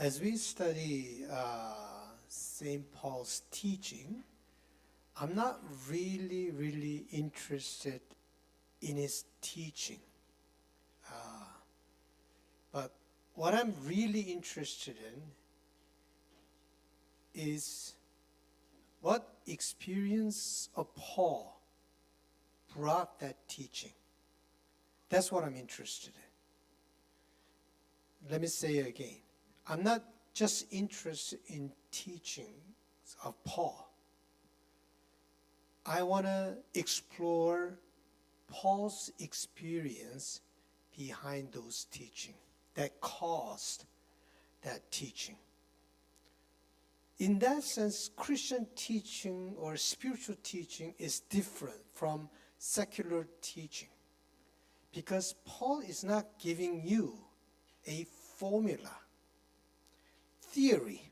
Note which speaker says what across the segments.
Speaker 1: as we study uh, St. Paul's teaching, I'm not really, really interested in his teaching. Uh, but what I'm really interested in is what experience of Paul brought that teaching. That's what I'm interested in. Let me say it again. I'm not just interested in teachings of Paul. I want to explore Paul's experience behind those teaching that caused that teaching. In that sense, Christian teaching or spiritual teaching is different from secular teaching because Paul is not giving you a formula, theory.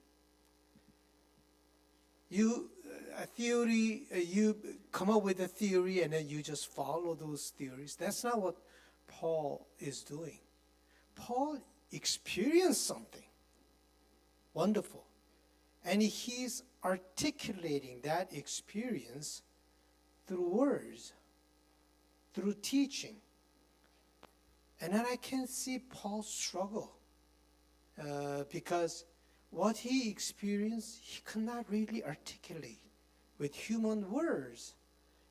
Speaker 1: You a theory, uh, you come up with a theory and then you just follow those theories. That's not what Paul is doing. Paul experienced something wonderful. And he's articulating that experience through words, through teaching. And then I can see Paul's struggle uh, because what he experienced, he could not really articulate with human words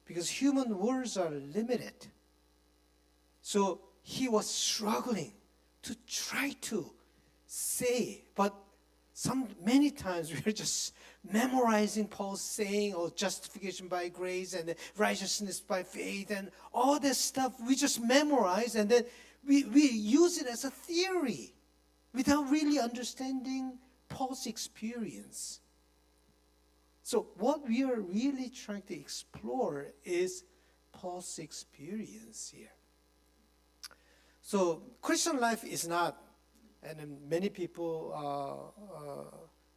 Speaker 1: because human words are limited. So he was struggling to try to say, but some many times we're just memorizing Paul's saying or justification by grace and righteousness by faith and all this stuff we just memorize and then we, we use it as a theory without really understanding Paul's experience. So, what we are really trying to explore is Paul's experience here. So, Christian life is not, and many people uh, uh,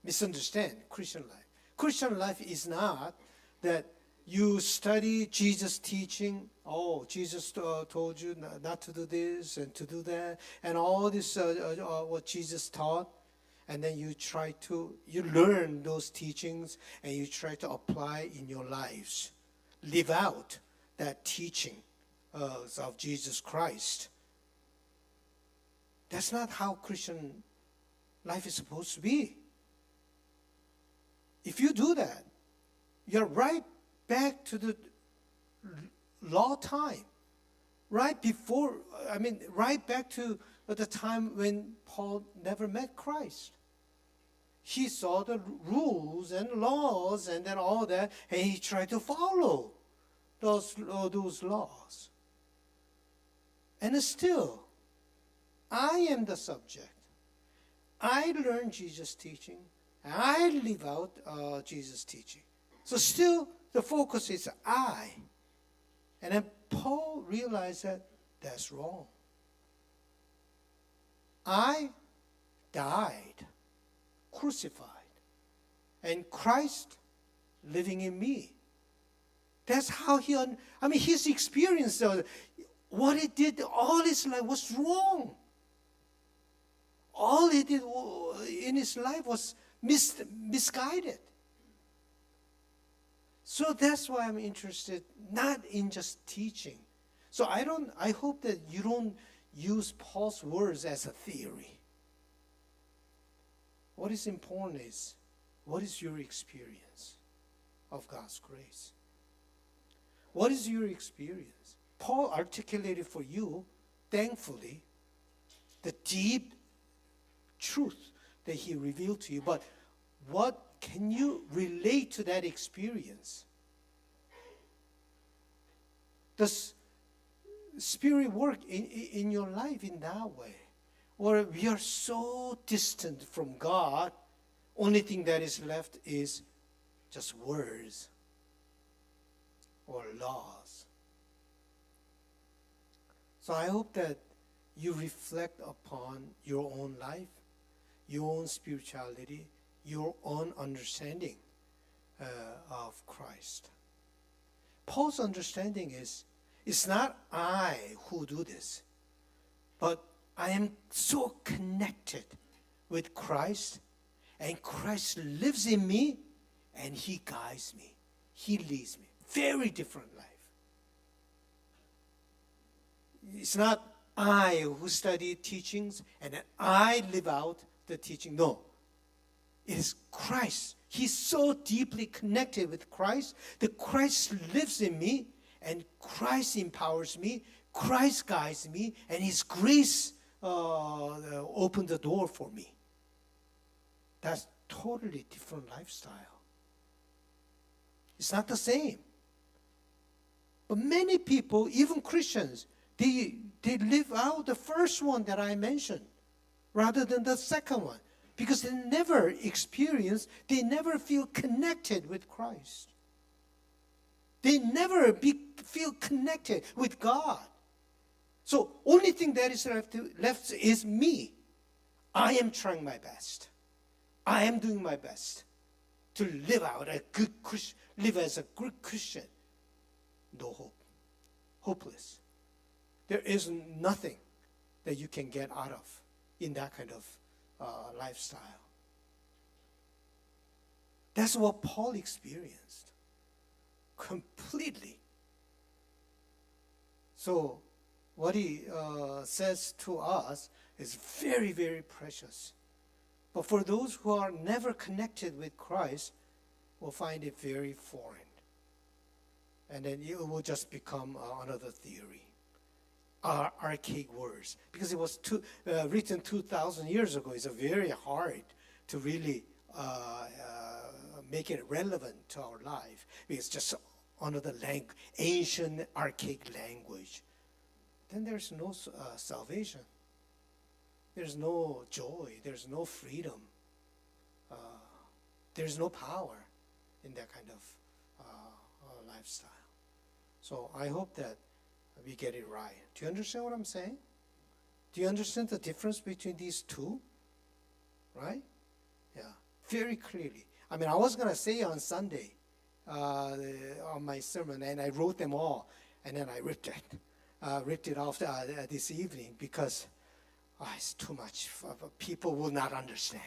Speaker 1: misunderstand Christian life. Christian life is not that you study Jesus' teaching. Oh, Jesus uh, told you not to do this and to do that, and all this uh, uh, uh, what Jesus taught and then you try to you learn those teachings and you try to apply in your lives. Live out that teaching uh, of jesus christ. That's not how christian life is supposed to be. If you do that you're right back to the law time. Right before i mean right back to the time when paul never met christ he saw the rules and laws and then all that, and he tried to follow those, uh, those laws. And still, I am the subject. I learn Jesus' teaching. I live out uh, Jesus' teaching. So still, the focus is I. And then Paul realized that that's wrong. I died crucified and Christ living in me. That's how he, I mean, his experience, uh, what he did all his life was wrong. All he did in his life was mis- misguided. So that's why I'm interested not in just teaching. So I don't I hope that you don't use Paul's words as a theory. What is important is what is your experience of God's grace? What is your experience? Paul articulated for you, thankfully, the deep truth that he revealed to you. But what can you relate to that experience? Does Spirit work in, in your life in that way? Or we are so distant from God, only thing that is left is just words or laws. So I hope that you reflect upon your own life, your own spirituality, your own understanding uh, of Christ. Paul's understanding is it's not I who do this, but I am so connected with Christ, and Christ lives in me, and He guides me, He leads me. Very different life. It's not I who study teachings and then I live out the teaching. No. It is Christ. He's so deeply connected with Christ that Christ lives in me and Christ empowers me. Christ guides me and His grace uh, opened the door for me. That's totally different lifestyle. It's not the same. But many people, even Christians, they, they live out the first one that I mentioned rather than the second one because they never experience, they never feel connected with Christ. They never be, feel connected with God. So only thing that is left, left is me. I am trying my best. I am doing my best to live out a good Christian, live as a good Christian. No hope. Hopeless. There is nothing that you can get out of in that kind of uh, lifestyle. That's what Paul experienced completely. So, what he uh, says to us is very, very precious. But for those who are never connected with Christ, will find it very foreign. And then it will just become uh, another theory are archaic words because it was two, uh, written 2,000 years ago. It's very hard to really uh, uh, make it relevant to our life. It's just another language, ancient archaic language. Then there's no uh, salvation. There's no joy. There's no freedom. Uh, there's no power in that kind of uh, lifestyle. So I hope that we get it right. Do you understand what I'm saying? Do you understand the difference between these two? Right? Yeah, very clearly. I mean, I was going to say on Sunday uh, on my sermon, and I wrote them all, and then I ripped it, uh, ripped it off uh, this evening because oh, it's too much. People will not understand.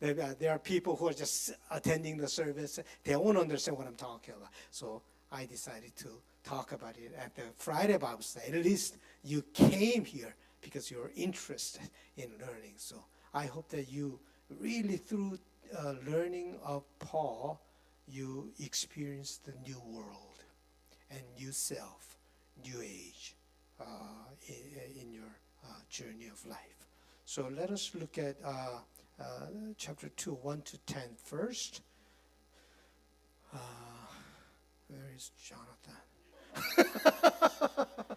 Speaker 1: There are people who are just attending the service. They won't understand what I'm talking about. So I decided to talk about it at the Friday Bible study. At least you came here because you're interested in learning. So I hope that you really, through uh, learning of Paul, you experience the new world and new self, new age uh, in, in, your uh, journey of life. So let us look at uh, uh, chapter 2, 1 to 10 first. Uh, where is Jonathan?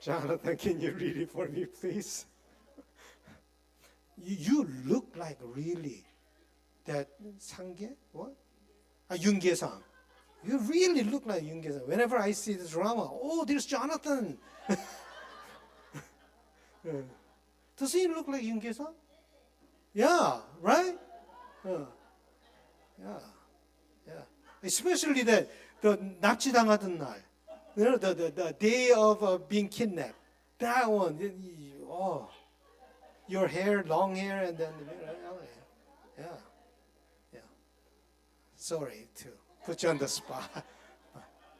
Speaker 1: Jonathan, can you read it for me, please? You, you look like really that Sangye, what? Ah, Yoon Kye-sang. You really look like Yoon Kye-sang. Whenever I see this drama, oh, there's Jonathan. yeah. Does he look like Yoon Kye-sang? Yeah, right? Yeah. yeah, yeah. Especially that the 납치당하던 날, you know, the, the, the day of uh, being kidnapped. That one, oh, your hair, long hair, and then, yeah, yeah. Sorry, too put you on the spot,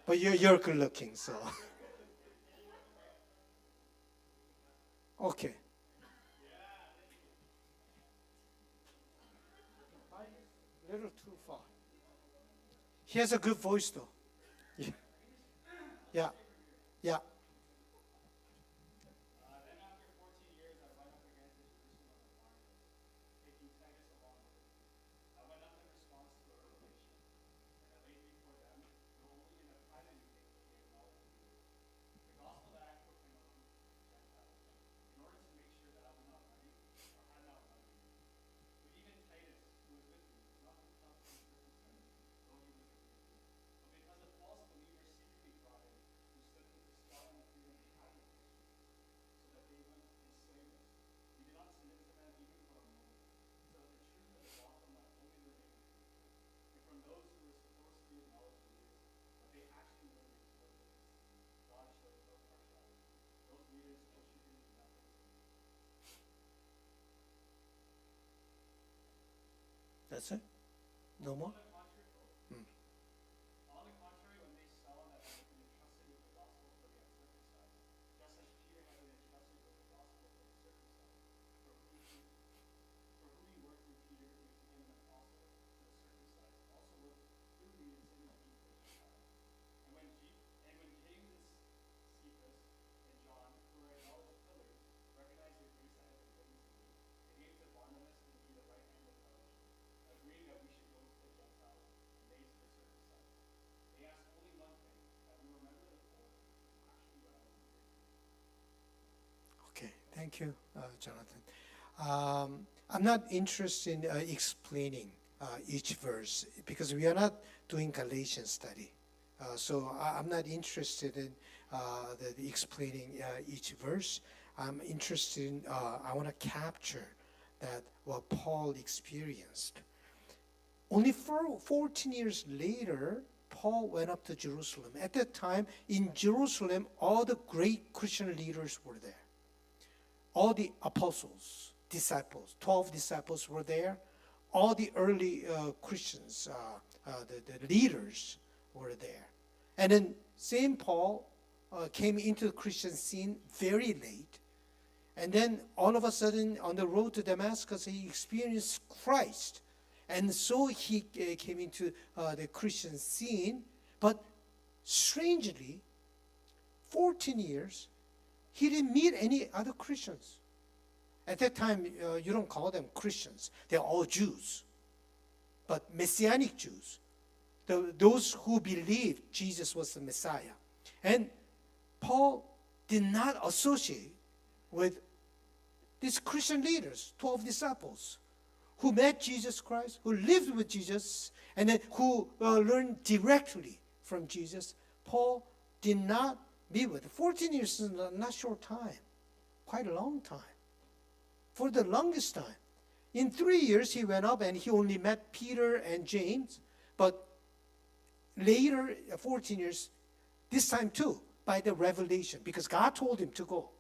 Speaker 1: but you're, you're good looking, so. Okay. A little too far. He has a good voice, though. Yeah. Yeah. Yeah. That's it? No more? Thank you, uh, Jonathan. Um, I'm not interested in uh, explaining uh, each verse because we are not doing Galatian study. Uh, so I, I'm not interested in uh, the, the explaining each verse. I'm interested in, I want to capture that what Paul experienced. Only for 14 years later, Paul went up to Jerusalem. At that time, in Jerusalem, all the great Christian leaders were there all the apostles, disciples, 12 disciples were there. All the early uh, Christians, uh, uh, the, the leaders were there. And then St. Paul uh, came into the Christian scene very late. And then all of a sudden, on the road to Damascus, he experienced Christ. And so he uh, came into uh, the Christian scene. But strangely, 14 years, he didn't meet any other Christians. At that time, uh, you don't call them Christians, they're all Jews, but Messianic Jews, the, those who believed Jesus was the Messiah. And Paul did not associate with these Christian leaders, 12 disciples, who met Jesus Christ, who lived with Jesus, and then who uh, learned directly from Jesus. Paul did not be with. 14 years is not short time, quite a long time. For the longest time. In three years, he went up and he only met Peter and James, but later, uh, 14 years, this time too, by the revelation, because God told him to go.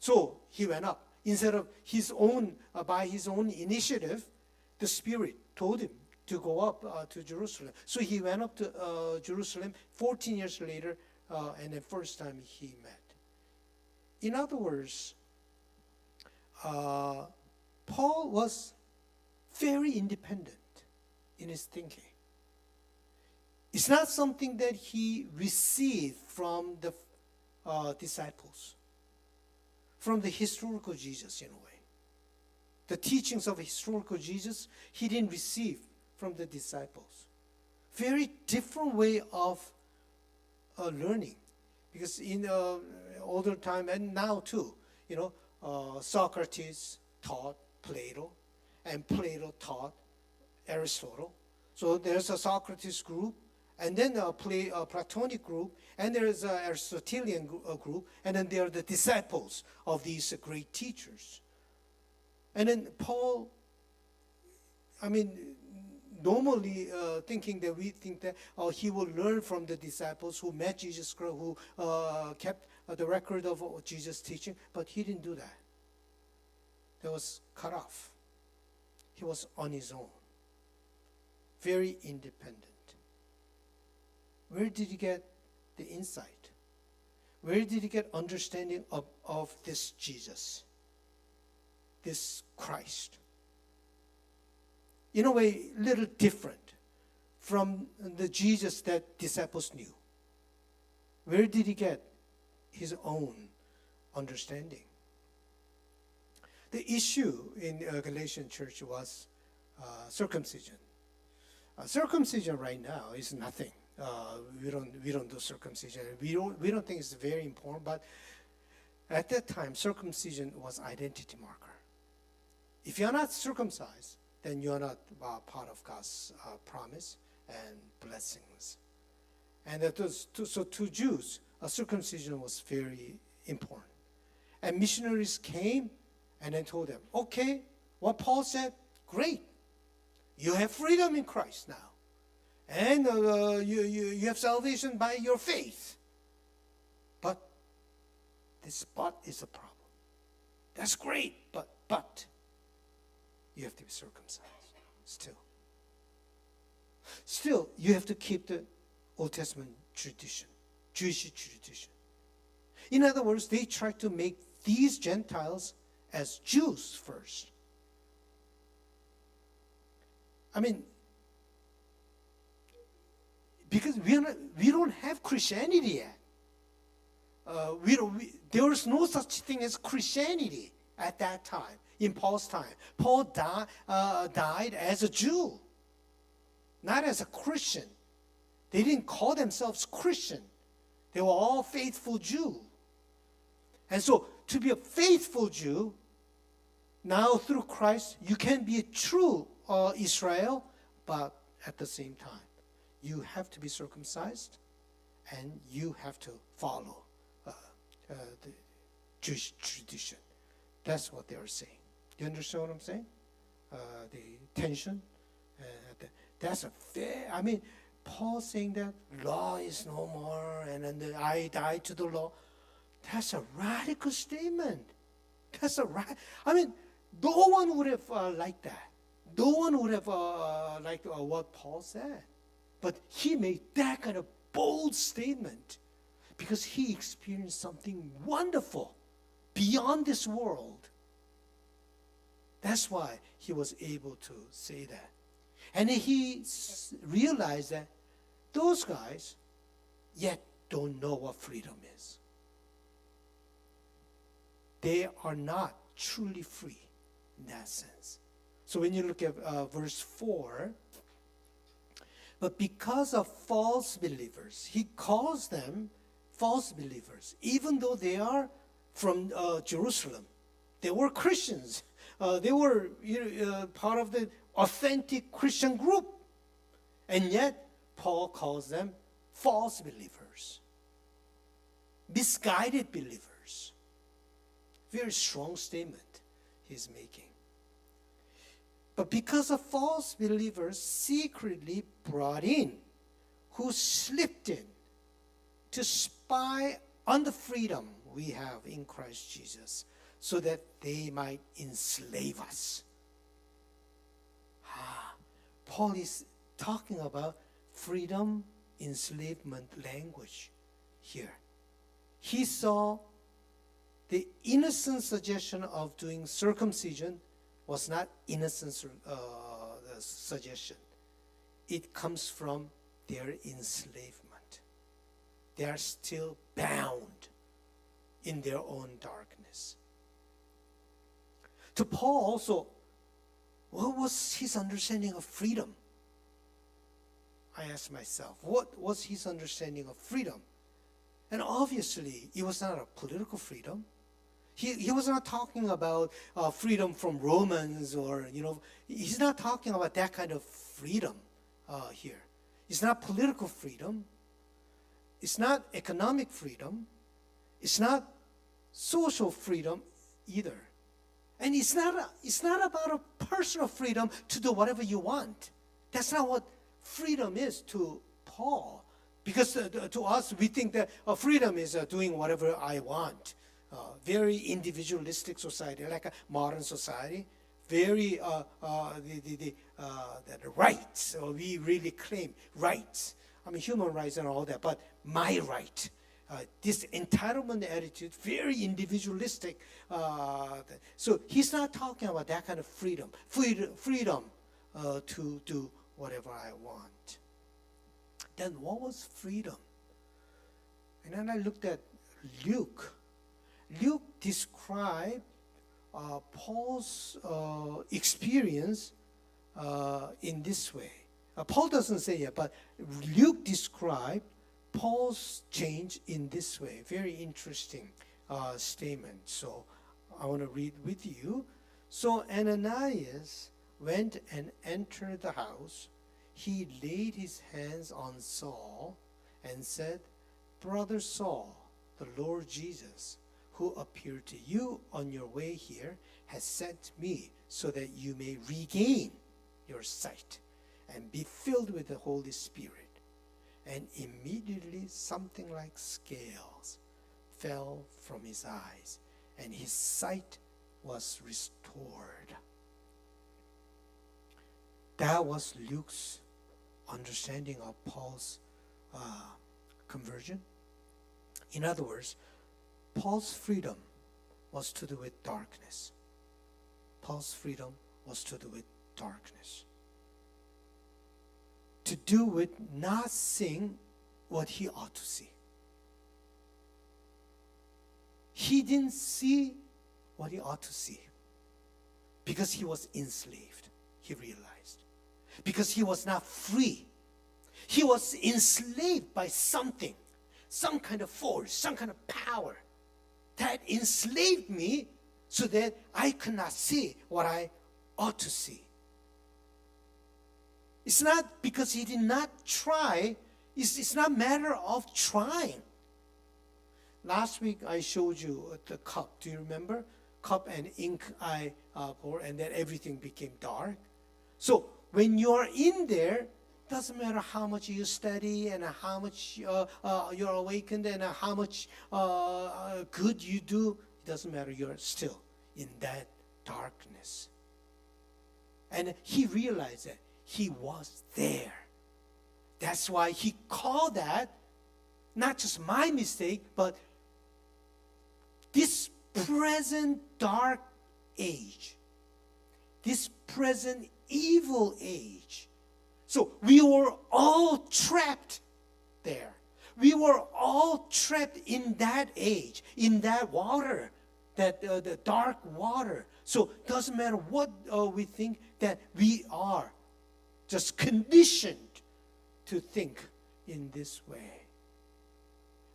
Speaker 1: So he went up. Instead of his own, uh, by his own initiative, the Spirit told him to go up uh, to Jerusalem. So he went up to uh, Jerusalem 14 years later, uh, and the first time he met. In other words, uh, Paul was very independent in his thinking. It's not something that he received from the uh, disciples, from the historical Jesus, in a way. The teachings of historical Jesus, he didn't receive from the disciples. Very different way of uh, learning, because in uh, older time and now too, you know, uh, Socrates taught Plato, and Plato taught Aristotle. So there's a Socrates group, and then a, a Platonic group, and there's an Aristotelian gr- group, and then there are the disciples of these great teachers. And then Paul, I mean, normally uh, thinking that we think that uh, he will learn from the disciples who met Jesus Christ, who uh, kept uh, the record of uh, Jesus' teaching, but he didn't do that. He was cut off. He was on his own, very independent. Where did he get the insight? Where did he get understanding of, of this Jesus, this Christ? In a way, little different from the Jesus that disciples knew. Where did he get his own understanding? The issue in uh, Galatian church was uh, circumcision. Uh, circumcision right now is nothing. Uh, we don't we don't do circumcision. We don't we don't think it's very important. But at that time, circumcision was identity marker. If you're not circumcised, then you're not uh, part of God's uh, promise and blessings. And that was to, so to Jews, a circumcision was very important. And missionaries came and then told them, okay, what Paul said, great. You have freedom in Christ now. And uh, you, you, you have salvation by your faith. But this but is a problem. That's great, but, but, you have to be circumcised still. Still, you have to keep the Old Testament tradition, Jewish tradition. In other words, they try to make these Gentiles as Jews first. I mean, because we, are not, we don't have Christianity yet. Uh, we we, there was no such thing as Christianity at that time, in Paul's time. Paul di- uh, died as a Jew, not as a Christian. They didn't call themselves Christian. They were all faithful Jew. And so to be a faithful Jew, now through Christ, you can be a true uh, Israel, but at the same time, you have to be circumcised and you have to follow uh, uh, the Jewish tradition. That's what they are saying. You understand what I'm saying? Uh, the tension. Uh, the, that's a fair, I mean, Paul saying that law is no more and then the, I died to the law. That's a radical statement. That's a right. I mean, no one would have uh, liked that. No one would have uh, liked uh, what Paul said. But he made that kind of bold statement because he experienced something wonderful beyond this world. That's why he was able to say that. And he realized that those guys yet don't know what freedom is. They are not truly free in that sense. So when you look at uh, verse 4, but because of false believers, he calls them false believers, even though they are from uh, Jerusalem. They were Christians. Uh, they were uh, part of the authentic Christian group. And yet, Paul calls them false believers, misguided believers. Very strong statement he's making. But because of false believers secretly brought in, who slipped in to spy on the freedom we have in Christ Jesus, so that they might enslave us. Ah, Paul is talking about freedom enslavement language here. He saw the innocent suggestion of doing circumcision was not innocent uh, suggestion. It comes from their enslavement. They are still bound in their own darkness. To Paul also, what was his understanding of freedom? I asked myself, what was his understanding of freedom? And obviously, it was not a political freedom. He, he was not talking about uh, freedom from Romans or, you know, he's not talking about that kind of freedom uh, here. It's not political freedom. It's not economic freedom. It's not social freedom either. And it's not, it's not about a personal freedom to do whatever you want. That's not what freedom is to Paul. Because uh, to us, we think that uh, freedom is uh, doing whatever I want. Very individualistic society, like a modern society. Very the, the, the, the rights, we really claim rights. I mean, human rights and all that, but my right. Uh, this entitlement attitude, very individualistic. Uh, so he's not talking about that kind of freedom, freedom, freedom uh, to do whatever I want. Then what was freedom? And then I looked at Luke. Luke described uh, Paul's uh, experience uh, in this way. Paul doesn't say it, but Luke described Paul's change in this way. Very interesting uh, statement. So I want to read with you. So Ananias went and entered the house. He laid his hands on Saul and said, Brother Saul, the Lord Jesus, who appeared to you on your way here, has sent me so that you may regain your sight and be filled with the Holy Spirit. And immediately something like scales fell from his eyes, and his sight was restored. That was Luke's understanding of Paul's uh, conversion. In other words, Paul's freedom was to do with darkness. Paul's freedom was to do with darkness. To do with not seeing what he ought to see. He didn't see what he ought to see because he was enslaved, he realized. Because he was not free. He was enslaved by something, some kind of force, some kind of power that enslaved me so that I could not see what I ought to see. It's not because he did not try, it's, it's not matter of trying. Last week I showed you the cup. Do you remember? Cup and ink I uh, poured, and then everything became dark. So when you're in there, it doesn't matter how much you study and how much uh, uh, you're awakened and how much uh, uh, good you do. It doesn't matter. You're still in that darkness. And he realized that he was there. That's why he called that not just my mistake, but this present dark age, this present evil age. So we were all trapped there. We were all trapped in that age, in that water, that uh, the dark water. So doesn't matter what uh, we think that we are, just conditioned to think in this way.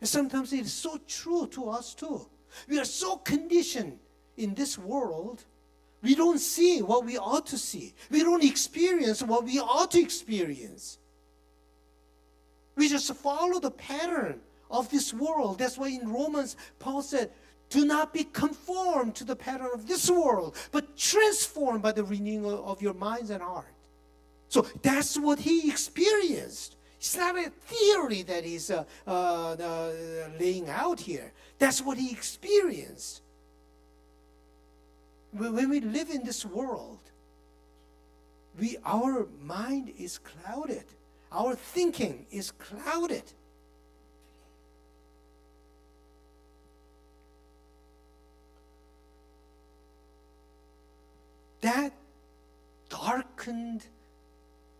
Speaker 1: And sometimes it is so true to us too. We are so conditioned in this world, we don't see what we ought to see. We don't experience what we ought to experience. We just follow the pattern of this world. That's why in Romans, Paul said, Do not be conformed to the pattern of this world, but transformed by the renewing of your minds and heart. So that's what he experienced. It's not a theory that he's uh, uh, uh, laying out here. That's what he experienced. When we live in this world, we, our mind is clouded. Our thinking is clouded. That darkened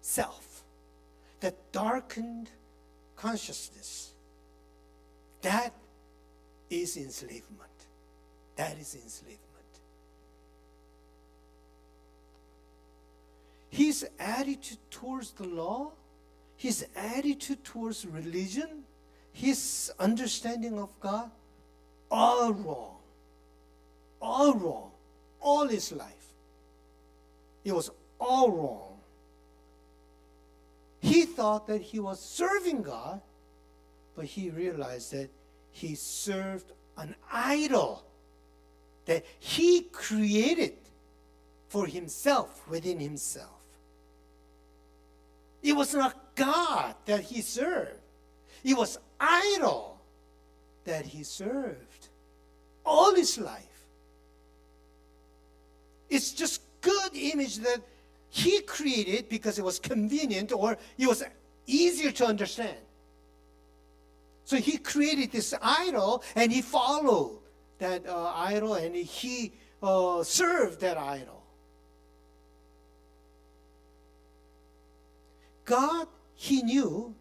Speaker 1: self that darkened consciousness. That is enslavement. That is enslavement. His attitude towards the law, his attitude towards religion, his understanding of God, all wrong. All wrong. All his life. It was all wrong. He thought that he was serving God, but he realized that he served an idol that he created for himself within himself. It was not God that he served. It was idol that he served all his life. It's just good image that he created because it was convenient or it was easier to understand. So he created this idol and he followed that uh, idol and he uh, served that idol. God, he knew,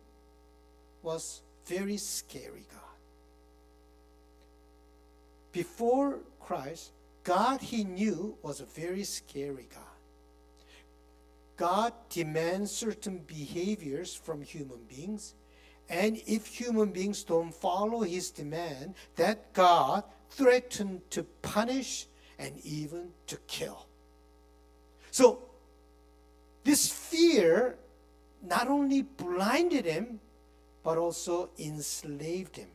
Speaker 1: was very scary God. Before Christ, God he knew was a very scary God. God demands certain behaviors from human beings. And if human beings don't follow his demand, that God threatened to punish and even to kill. So, this fear not only blinded him, but also enslaved him.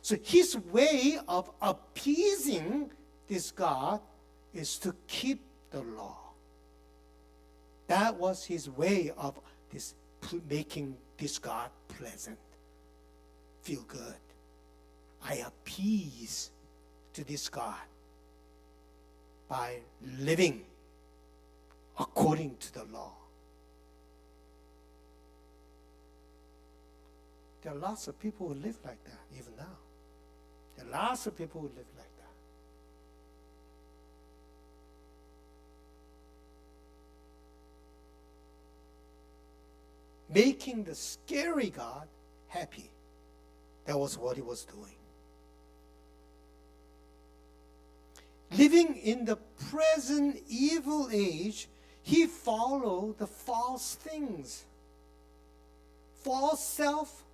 Speaker 1: So, his way of appeasing this God is to keep the law. That was his way of this making this God pleasant, feel good. I appease to this God by living according to the law. There are lots of people who live like that, even now. There are lots of people who live like that. Making the scary God happy. That was what he was doing. Living in the present evil age, he followed the false things false self,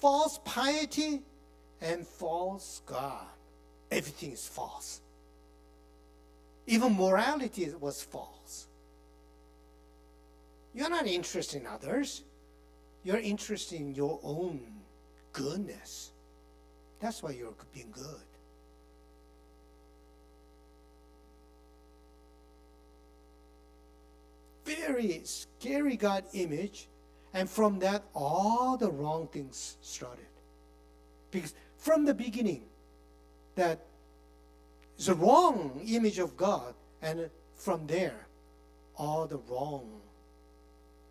Speaker 1: false piety, and false God. Everything is false. Even morality was false. You're not interested in others, you're interested in your own goodness. That's why you're being good. Very scary God image and from that, all the wrong things started. Because from the beginning, that is a wrong image of God, and from there, all the wrong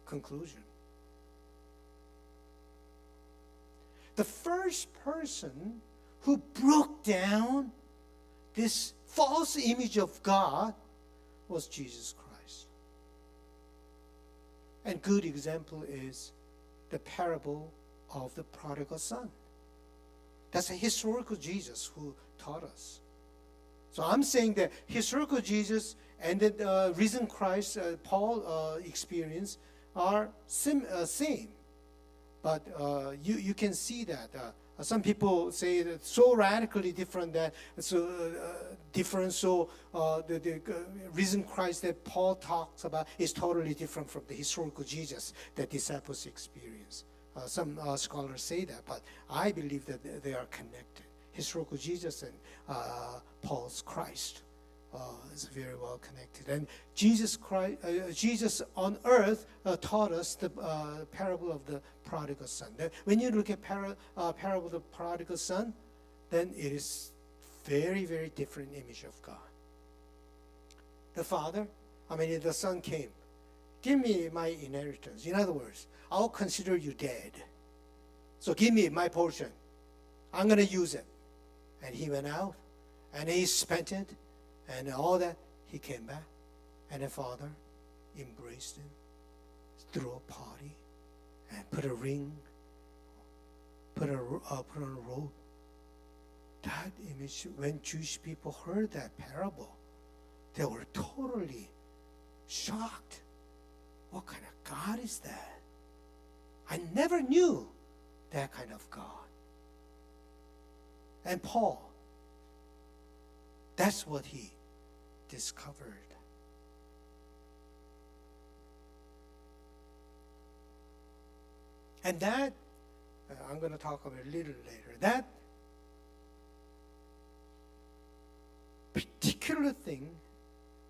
Speaker 1: conclusion. The first person who broke down this false image of God was Jesus Christ. And good example is the parable of the prodigal son. That's a historical Jesus who taught us. So I'm saying that historical Jesus and the uh, risen Christ, uh, Paul uh, experience, are sim- uh, same. But uh, you, you can see that uh, uh, some people say that so radically different that so uh, different. So uh, the, the uh, risen Christ that Paul talks about is totally different from the historical Jesus that disciples experience. Uh, some uh, scholars say that, but I believe that they are connected. Historical Jesus and Paul's Christ uh, is very well connected. And Jesus Christ, uh, Jesus on earth uh, taught us the uh, parable of the prodigal son. when you look at para, uh, parable of the prodigal son, then it is very, very different image of God. The father, I mean, the son came. Give me my inheritance. In other words, I'll consider you dead. So give me my portion. I'm going to use it. And he went out and he spent it and all that, he came back. And the father embraced him, threw a party, and put a ring, put, a, uh, put on a robe. That image, when Jewish people heard that parable, they were totally shocked. What kind of God is that? I never knew that kind of God. And Paul, that's what he discovered. And that, uh, I'm going to talk about a little later, that particular thing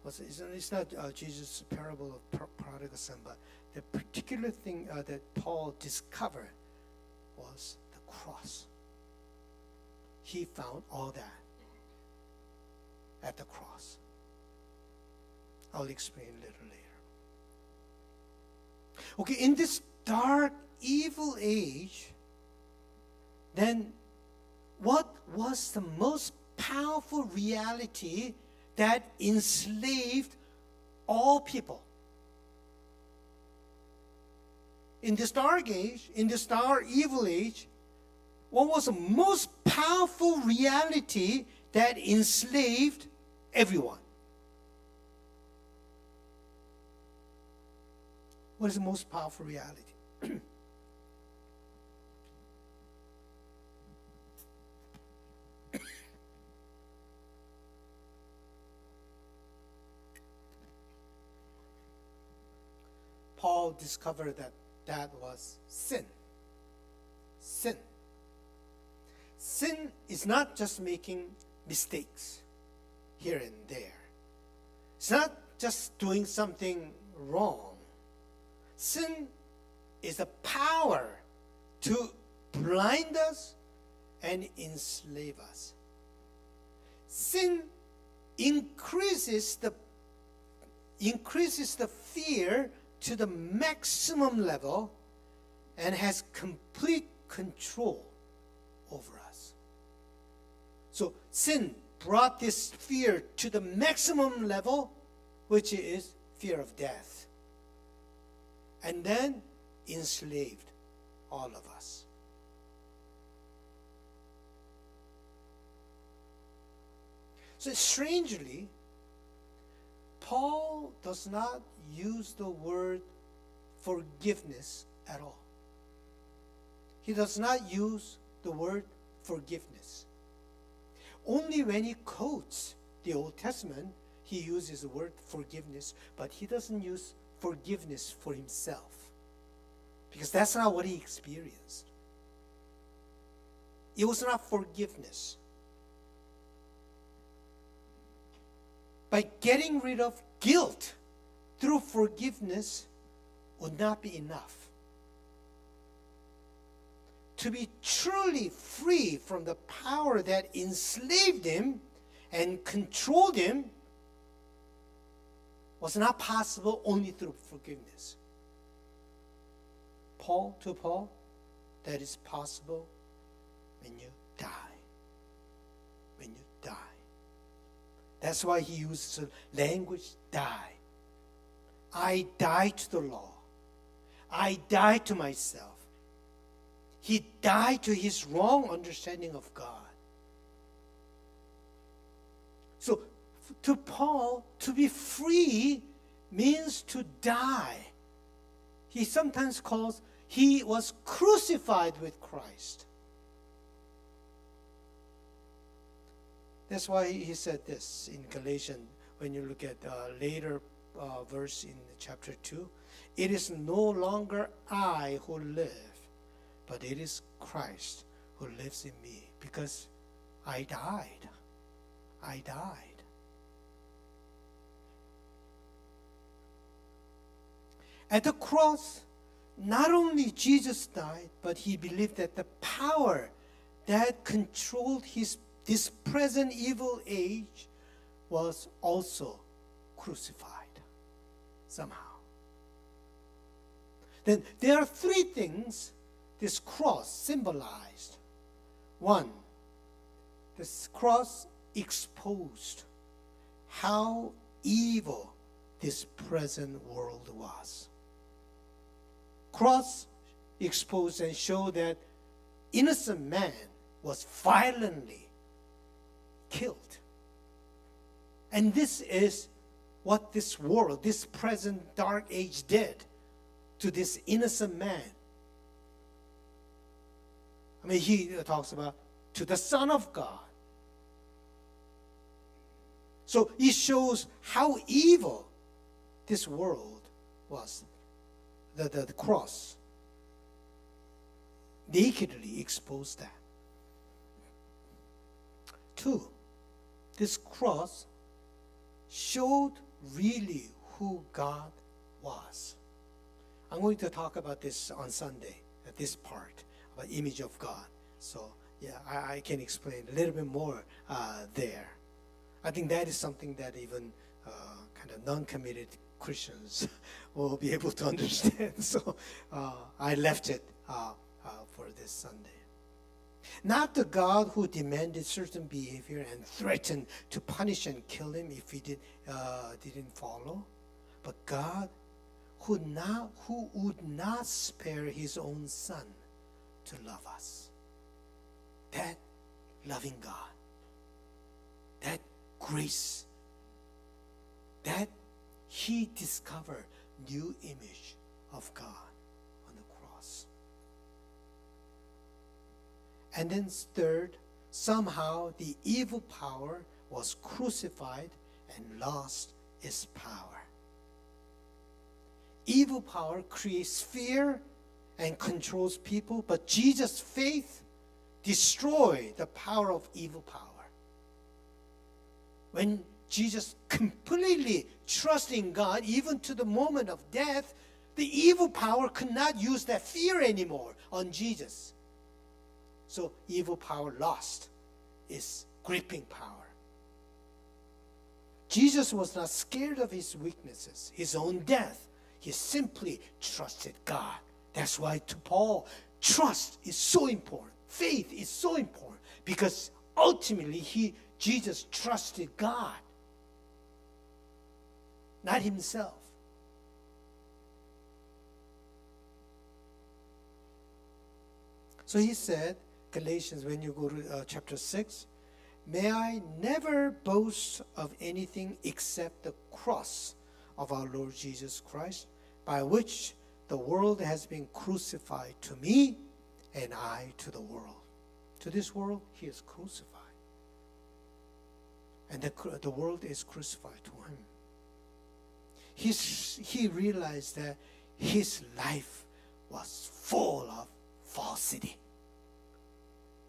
Speaker 1: was, it's not uh, Jesus' parable of prodigal son, but the particular thing uh, that Paul discovered was the cross. He found all that at the cross. I'll explain a little later. Okay, in this dark, evil age, then what was the most powerful reality that enslaved all people? In this dark age, in this dark, evil age, what was the most powerful reality that enslaved everyone? What is the most powerful reality? Paul discovered that that was sin. Sin. Sin is not just making mistakes here and there. It's not just doing something wrong. Sin is a power to blind us and enslave us. Sin increases the increases the fear to the maximum level and has complete control over us. So sin brought this fear to the maximum level, which is fear of death. And then enslaved all of us. So strangely, Paul does not use the word forgiveness at all. He does not use the word forgiveness. Only when he quotes the Old Testament, he uses the word forgiveness, but he doesn't use forgiveness for himself because that's not what he experienced. It was not forgiveness. By getting rid of guilt through forgiveness would not be enough. To be truly free from the power that enslaved him and controlled him was not possible only through forgiveness. Paul to Paul, that is possible when you die. When you die. That's why he uses the language die. I die to the law. I die to myself. He died to his wrong understanding of God. So, to Paul, to be free means to die. He sometimes calls, he was crucified with Christ. That's why he said this in Galatians, when you look at uh, later uh, verse in chapter 2. It is no longer I who live, but it is Christ who lives in me because I died. I died. At the cross, not only Jesus died, but he believed that the power that controlled his this present evil age was also crucified somehow. Then there are three things this cross symbolized. One, this cross exposed how evil this present world was. Cross exposed and showed that innocent man was violently killed. And this is what this world, this present dark age did to this innocent man. I mean, he uh, talks about to the Son of God. So it shows how evil this world was. The, the, the cross nakedly exposed that. Two, this cross showed really who God was. I'm going to talk about this on Sunday, at this part, about image of God. So, yeah, I, I can explain a little bit more uh, there. I think that is something that even uh, kind of non-committed Christians will be able to understand. So uh, I left it uh, uh, for this Sunday. Not the God who demanded certain behavior and threatened to punish and kill him if he did, uh, didn't follow, but God who, not, who would not spare his own son to love us. That loving God, that grace, that he discovered new image of God on the cross. And then third, somehow the evil power was crucified and lost its power. Evil power creates fear and controls people, but Jesus' faith destroyed the power of evil power. When Jesus completely trusting God, even to the moment of death, the evil power could not use that fear anymore on Jesus. So evil power lost its gripping power. Jesus was not scared of his weaknesses, his own death. He simply trusted God. That's why to Paul, trust is so important. Faith is so important because ultimately he Jesus trusted God, not himself. So he said, Galatians, when you go to uh, chapter 6, may I never boast of anything except the cross of our Lord Jesus Christ, by which the world has been crucified to me and I to the world. To this world, he is crucified. And the, the world is crucified to him. He's, he realized that his life was full of falsity.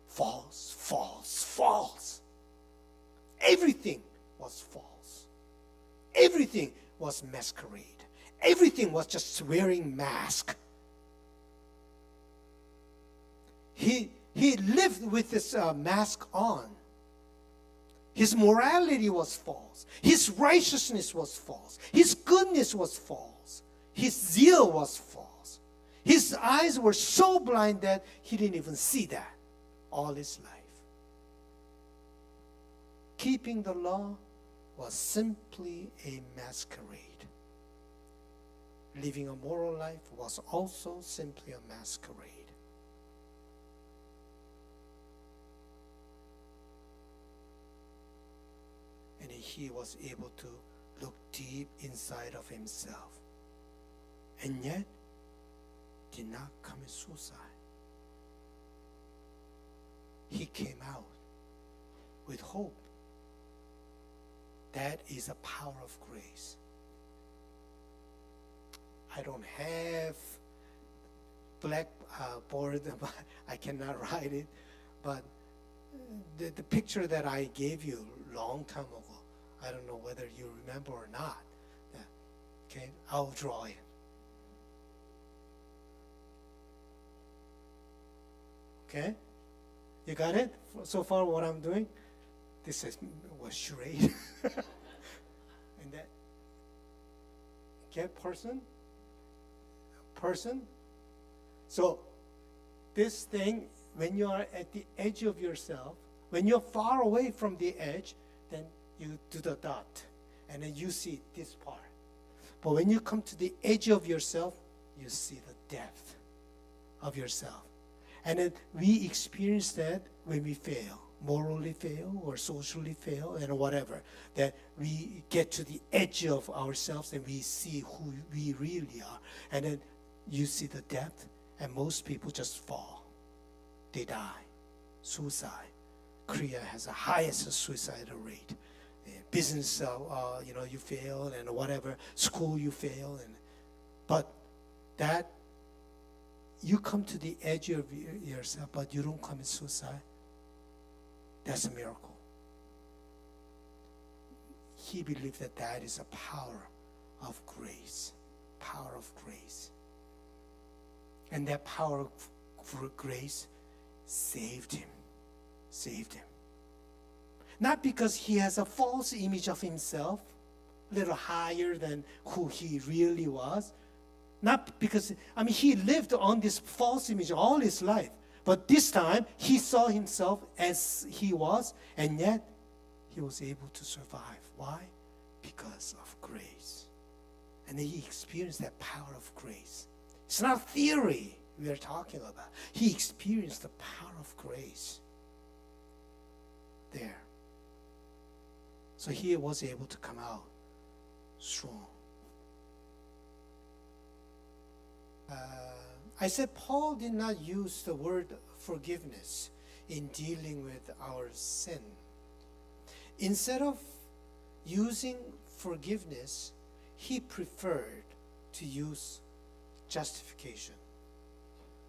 Speaker 1: False, false, false. Everything was false. Everything was masquerade. Everything was just wearing mask. He, he lived with this uh, mask on. His morality was false. His righteousness was false. His goodness was false. His zeal was false. His eyes were so blind that he didn't even see that all his life. Keeping the law was simply a masquerade. Living a moral life was also simply a masquerade. And he was able to look deep inside of himself and yet did not commit suicide. He came out with hope. That is a power of grace. I don't have blackboard, uh, I cannot write it, but the, the picture that I gave you long time ago, I don't know whether you remember or not. Okay, I'll draw it. Okay, you got it so far. What I'm doing, this is was charade, and that okay person, person. So this thing, when you are at the edge of yourself, when you're far away from the edge, you do the dot, and then you see this part. But when you come to the edge of yourself, you see the depth of yourself. And then we experience that when we fail, morally fail or socially fail and whatever, that we get to the edge of ourselves and we see who we really are. And then you see the depth, and most people just fall. They die. Suicide. Korea has the highest suicidal rate. Business, uh, uh, you know, you fail, and whatever. School, you fail, and but that you come to the edge of yourself, but you don't commit suicide. That's a miracle. He believed that that is a power of grace, power of grace, and that power of grace saved him, saved him. Not because he has a false image of himself, a little higher than who he really was, not because, I mean, he lived on this false image all his life. But this time, he saw himself as he was, and yet he was able to survive. Why? Because of grace. And he experienced that power of grace. It's not theory we are talking about. He experienced the power of grace there. So he was able to come out strong. Uh, I said Paul did not use the word forgiveness in dealing with our sin. Instead of using forgiveness, he preferred to use justification.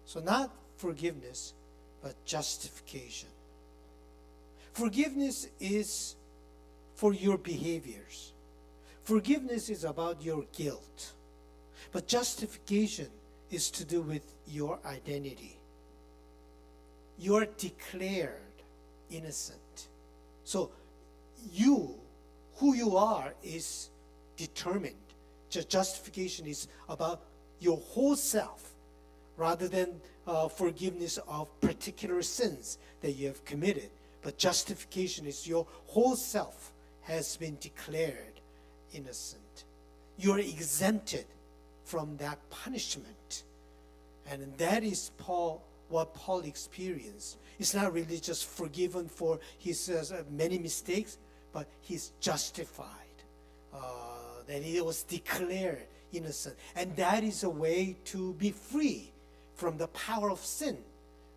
Speaker 1: So, not forgiveness, but justification. Forgiveness is for your behaviors, forgiveness is about your guilt, but justification is to do with your identity. You are declared innocent. So you, who you are, is determined. Justification is about your whole self. rather than uh, forgiveness of particular sins that you have committed. But justification is your whole self has been declared innocent. You're exempted from that punishment. And that is Paul what Paul experienced. It's not really just forgiven for his uh, many mistakes, but he's justified. Uh, that he was declared innocent. And that is a way to be free from the power of sin,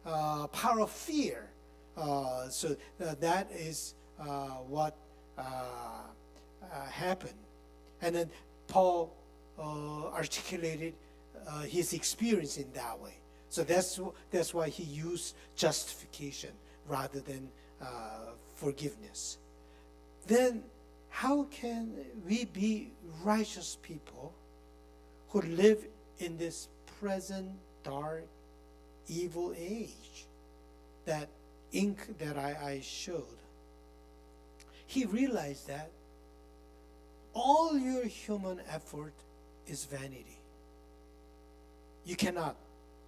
Speaker 1: uh, power of fear. Uh, so uh, that is uh, what Uh, uh, happened. And then Paul uh, articulated his experience in that way. So that's, that's why he used justification rather than uh, forgiveness. Then, how can we be righteous people who live in this present dark, evil age? That ink that I, I showed. He realized that all your human effort is vanity. You cannot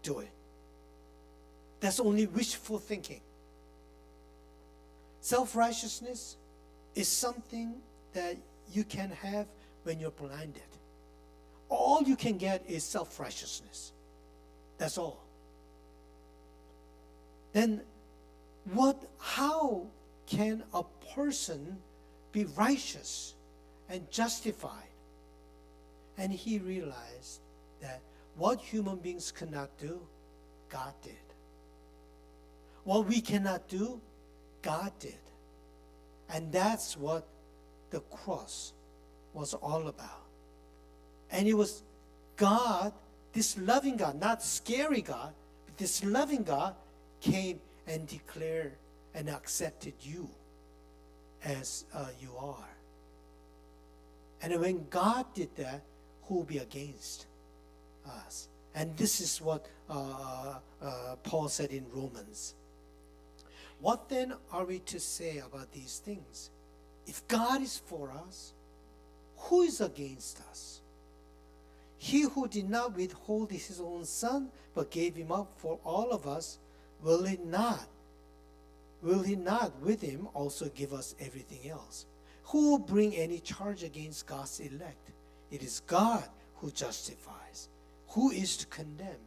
Speaker 1: do it. That's only wishful thinking. Self righteousness is something that you can have when you're blinded. All you can get is self righteousness. That's all. Then, what, how can a person be righteous and justified? And he realized that what human beings cannot do, God did. What we cannot do, God did. And that's what the cross was all about. And it was God, this loving God, not scary God, but this loving God came and declared and accepted you as uh, you are. And when God did that, who will be against? us. And this is what uh, uh, Paul said in Romans. What then are we to say about these things? If God is for us, who is against us? He who did not withhold his own son, but gave him up for all of us, will he not? Will he not with him also give us everything else? Who will bring any charge against God's elect? It is God who justifies. Who is to condemn?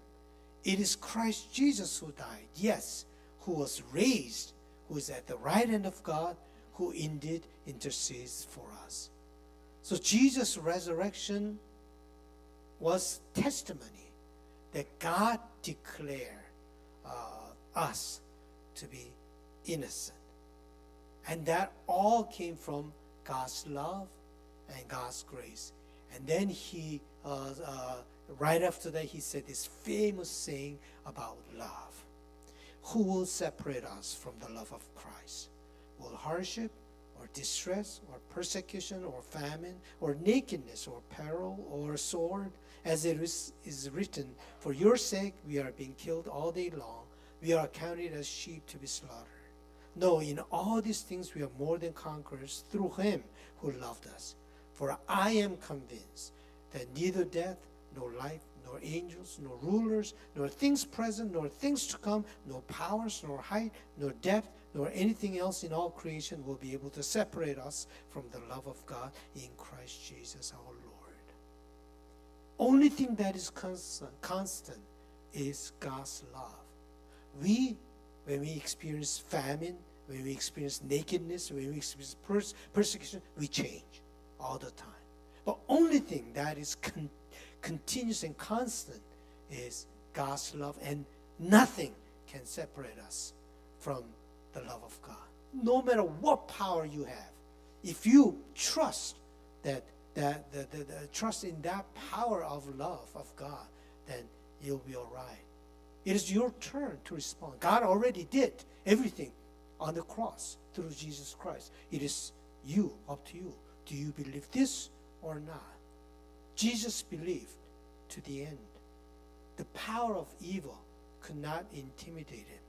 Speaker 1: It is Christ Jesus who died, yes, who was raised, who is at the right hand of God, who indeed intercedes for us. So Jesus' resurrection was testimony that God declared uh, us to be innocent. And that all came from God's love and God's grace. And then he uh, uh, right after that, he said this famous saying about love. Who will separate us from the love of Christ? Will hardship or distress or persecution or famine or nakedness or peril or sword? As it is, is written, For your sake we are being killed all day long. We are counted as sheep to be slaughtered. No, in all these things we are more than conquerors through him who loved us. For I am convinced that neither death nor life, nor angels, nor rulers, nor things present, nor things to come, nor powers, nor height, nor depth, nor anything else in all creation will be able to separate us from the love of God in Christ Jesus our Lord. Only thing that is constant, constant is God's love. We, when we experience famine, when we experience nakedness, when we experience pers- persecution, we change all the time. But only thing that is con- continuous and constant is God's love, and nothing can separate us from the love of God. No matter what power you have, if you trust that that the, the, the trust in that power of love of God, then you'll be all right. It is your turn to respond. God already did everything on the cross through Jesus Christ. It is you, up to you. Do you believe this or not? Jesus believed to the end. The power of evil could not intimidate him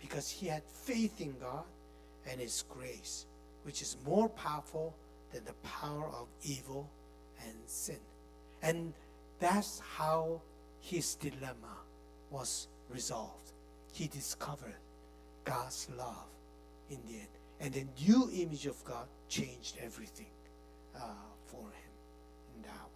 Speaker 1: because he had faith in God and his grace, which is more powerful than the power of evil and sin. And that's how his dilemma was resolved. He discovered God's love in the end. And the new image of God changed everything uh, for him in that.